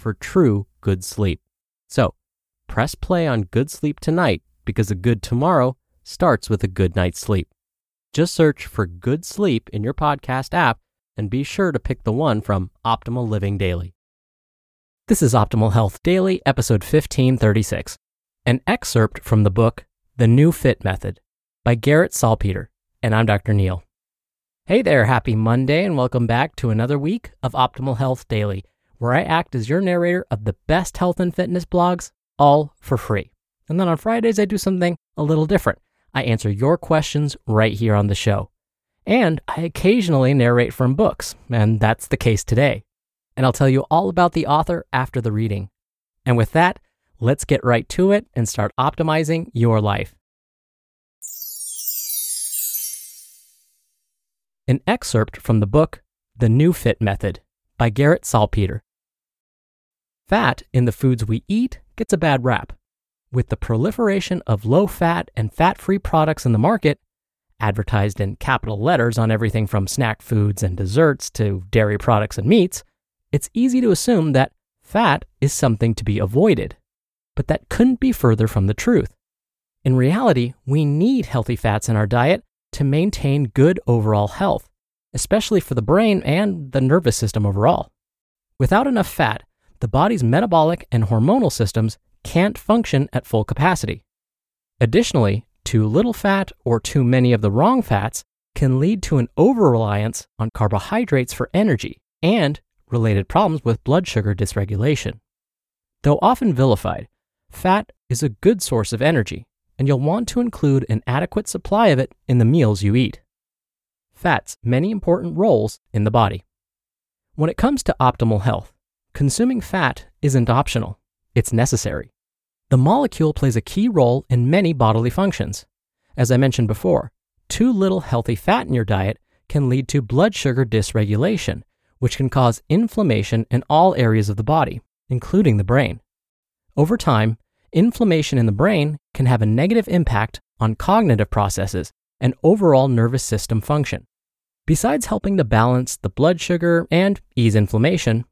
for true good sleep. So, press play on good sleep tonight because a good tomorrow starts with a good night's sleep. Just search for good sleep in your podcast app and be sure to pick the one from Optimal Living Daily. This is Optimal Health Daily, episode 1536, an excerpt from the book The NeuFit Method by Garrett Salpeter, and I'm Dr. Neal. Hey there, happy Monday, and welcome back to another week of Optimal Health Daily, where I act as your narrator of the best health and fitness blogs, all for free. And then on Fridays, I do something a little different. I answer your questions right here on the show. And I occasionally narrate from books, and that's the case today. And I'll tell you all about the author after the reading. And with that, let's get right to it and start optimizing your life. An excerpt from the book The NeuFit Method by Garrett Salpeter. Fat in the foods we eat gets a bad rap. With the proliferation of low fat and fat free products in the market, advertised in capital letters on everything from snack foods and desserts to dairy products and meats, it's easy to assume that fat is something to be avoided. But that couldn't be further from the truth. In reality, we need healthy fats in our diet to maintain good overall health, especially for the brain and the nervous system overall. Without enough fat, the body's metabolic and hormonal systems can't function at full capacity. Additionally, too little fat or too many of the wrong fats can lead to an over reliance on carbohydrates for energy and related problems with blood sugar dysregulation. Though often vilified, fat is a good source of energy, and you'll want to include an adequate supply of it in the meals you eat. Fats many important roles in the body. When it comes to optimal health, consuming fat isn't optional, it's necessary. The molecule plays a key role in many bodily functions. As I mentioned before, too little healthy fat in your diet can lead to blood sugar dysregulation, which can cause inflammation in all areas of the body, including the brain. Over time, inflammation in the brain can have a negative impact on cognitive processes and overall nervous system function. Besides helping to balance the blood sugar and ease inflammation,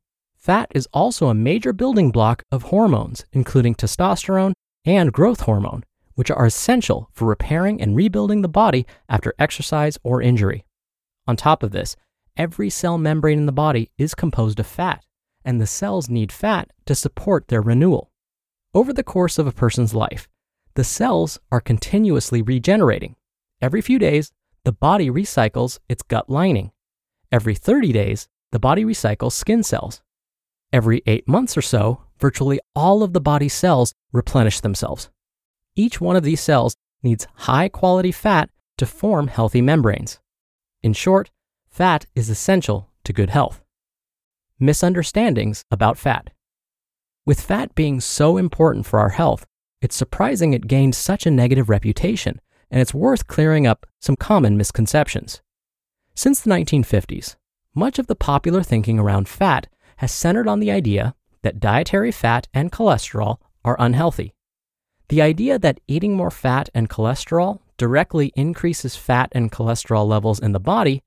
fat is also a major building block of hormones, including testosterone and growth hormone, which are essential for repairing and rebuilding the body after exercise or injury. On top of this, every cell membrane in the body is composed of fat, and the cells need fat to support their renewal. Over the course of a person's life, the cells are continuously regenerating. Every few days, the body recycles its gut lining. Every 30 days, the body recycles skin cells. Every eight months or so, virtually all of the body's cells replenish themselves. Each one of these cells needs high quality fat to form healthy membranes. In short, Fat is essential to good health. Misunderstandings about fat. With fat being so important for our health, it's surprising it gained such a negative reputation, and it's worth clearing up some common misconceptions. Since the 1950s, much of the popular thinking around fat has centered on the idea that dietary fat and cholesterol are unhealthy. The idea that eating more fat and cholesterol directly increases fat and cholesterol levels in the body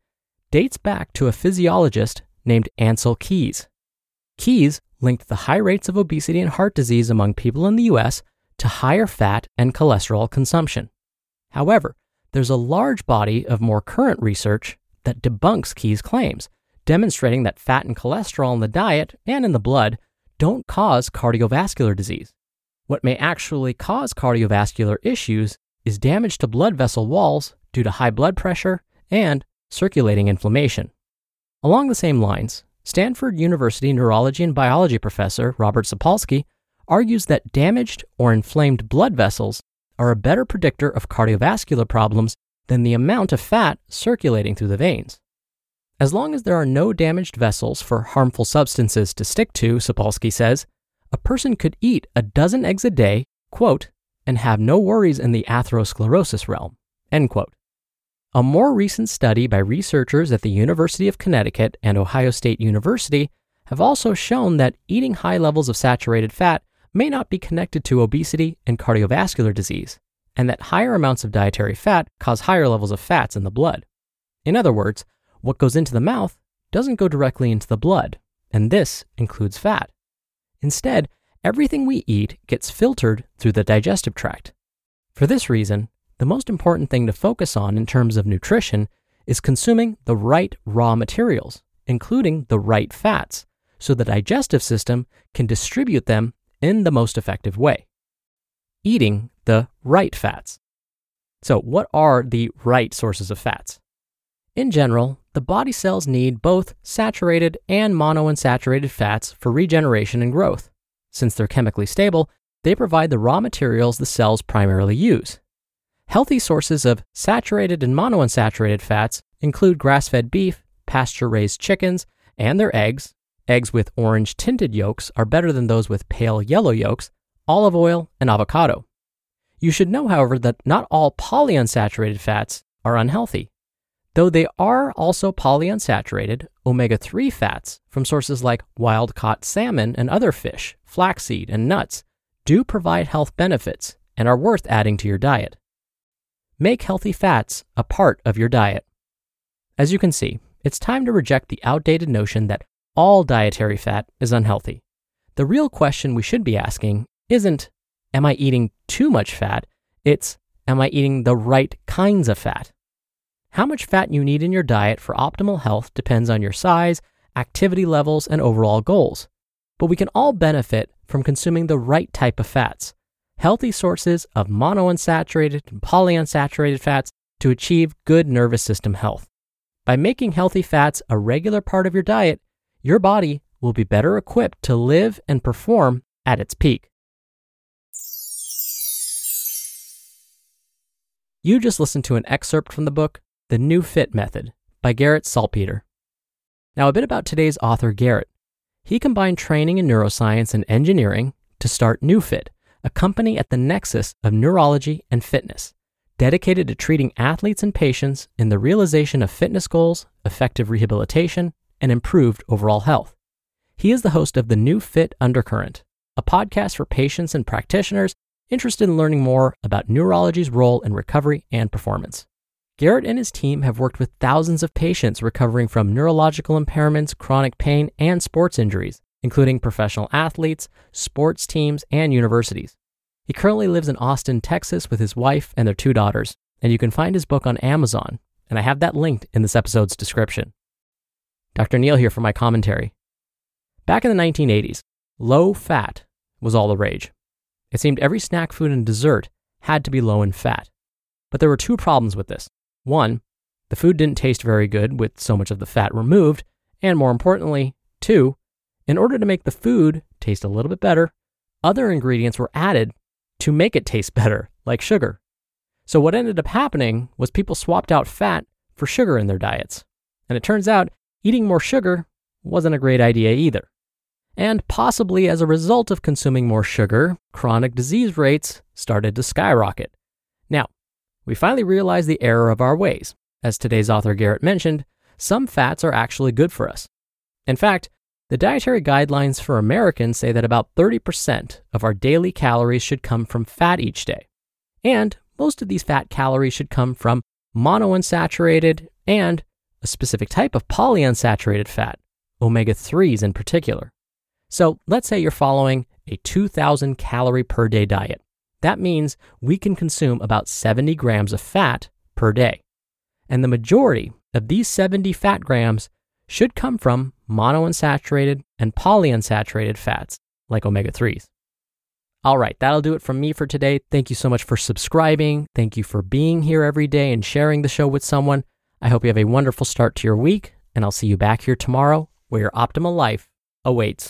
dates back to a physiologist named Ancel Keys. Keys linked the high rates of obesity and heart disease among people in the US to higher fat and cholesterol consumption. However, there's a large body of more current research that debunks Keys' claims, demonstrating that fat and cholesterol in the diet and in the blood don't cause cardiovascular disease. What may actually cause cardiovascular issues is damage to blood vessel walls due to high blood pressure and circulating inflammation. Along the same lines, Stanford University neurology and biology professor Robert Sapolsky argues that damaged or inflamed blood vessels are a better predictor of cardiovascular problems than the amount of fat circulating through the veins. As long as there are no damaged vessels for harmful substances to stick to, Sapolsky says, a person could eat a dozen eggs a day, quote, and have no worries in the atherosclerosis realm, end quote. A more recent study by researchers at the University of Connecticut and Ohio State University have also shown that eating high levels of saturated fat may not be connected to obesity and cardiovascular disease, and that higher amounts of dietary fat cause higher levels of fats in the blood. In other words, what goes into the mouth doesn't go directly into the blood, and this includes fat. Instead, everything we eat gets filtered through the digestive tract. For this reason, the most important thing to focus on in terms of nutrition is consuming the right raw materials, including the right fats, so the digestive system can distribute them in the most effective way. Eating the right fats. So, what are the right sources of fats? In general, the body cells need both saturated and monounsaturated fats for regeneration and growth. Since they're chemically stable, they provide the raw materials the cells primarily use, Healthy sources of saturated and monounsaturated fats include grass fed beef, pasture raised chickens, and their eggs. Eggs with orange tinted yolks are better than those with pale yellow yolks, olive oil, and avocado. You should know, however, that not all polyunsaturated fats are unhealthy. Though they are also polyunsaturated, omega 3 fats from sources like wild caught salmon and other fish, flaxseed, and nuts do provide health benefits and are worth adding to your diet. Make healthy fats a part of your diet. As you can see, it's time to reject the outdated notion that all dietary fat is unhealthy. The real question we should be asking isn't, Am I eating too much fat? It's, Am I eating the right kinds of fat? How much fat you need in your diet for optimal health depends on your size, activity levels, and overall goals. But we can all benefit from consuming the right type of fats healthy sources of monounsaturated and polyunsaturated fats to achieve good nervous system health. By making healthy fats a regular part of your diet, your body will be better equipped to live and perform at its peak. You just listened to an excerpt from the book, The NeuFit Method by Garrett Salpeter. Now, a bit about today's author, Garrett. He combined training in neuroscience and engineering to start NeuFit, a company at the nexus of neurology and fitness, dedicated to treating athletes and patients in the realization of fitness goals, effective rehabilitation, and improved overall health. He is the host of the NeuFit Undercurrent, a podcast for patients and practitioners interested in learning more about neurology's role in recovery and performance. Garrett and his team have worked with thousands of patients recovering from neurological impairments, chronic pain, and sports injuries, including professional athletes, sports teams, and universities. He currently lives in Austin, Texas with his wife and their two daughters, and you can find his book on Amazon, and I have that linked in this episode's description. Dr. Neal here for my commentary. Back in the 1980s, low fat was all the rage. It seemed every snack food and dessert had to be low in fat. But there were two problems with this. One, the food didn't taste very good with so much of the fat removed, and more importantly, two, in order to make the food taste a little bit better, other ingredients were added to make it taste better, like sugar. So, what ended up happening was people swapped out fat for sugar in their diets. And it turns out eating more sugar wasn't a great idea either. And possibly as a result of consuming more sugar, chronic disease rates started to skyrocket. Now, we finally realize the error of our ways. As today's author Garrett mentioned, some fats are actually good for us. In fact, The dietary guidelines for Americans say that about 30% of our daily calories should come from fat each day. And most of these fat calories should come from monounsaturated and a specific type of polyunsaturated fat, omega 3s in particular. So let's say you're following a 2,000 calorie per day diet. That means we can consume about 70 grams of fat per day. And the majority of these 70 fat grams should come from monounsaturated and polyunsaturated fats like omega 3s. All right, that'll do it from me for today. Thank you so much for subscribing. Thank you for being here every day and sharing the show with someone. I hope you have a wonderful start to your week, and I'll see you back here tomorrow where your optimal life awaits.